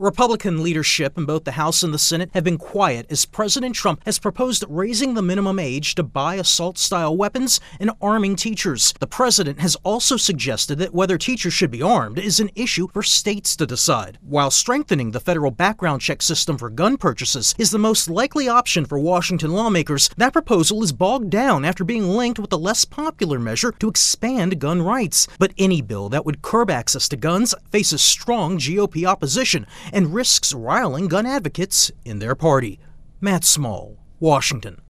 Republican leadership in both the House and the Senate have been quiet as President Trump has proposed raising the minimum age to buy assault style weapons and arming teachers. The president has also suggested that whether teachers should be armed is an issue for states to decide, while strengthening the federal background check system for gun purchases is the most likely option for Washington lawmakers. That proposal is bogged down after being linked with a less popular measure to expand gun rights. But any bill that would curb access to guns faces strong GOP opposition and risks riling gun advocates in their party. Matt Small, Washington.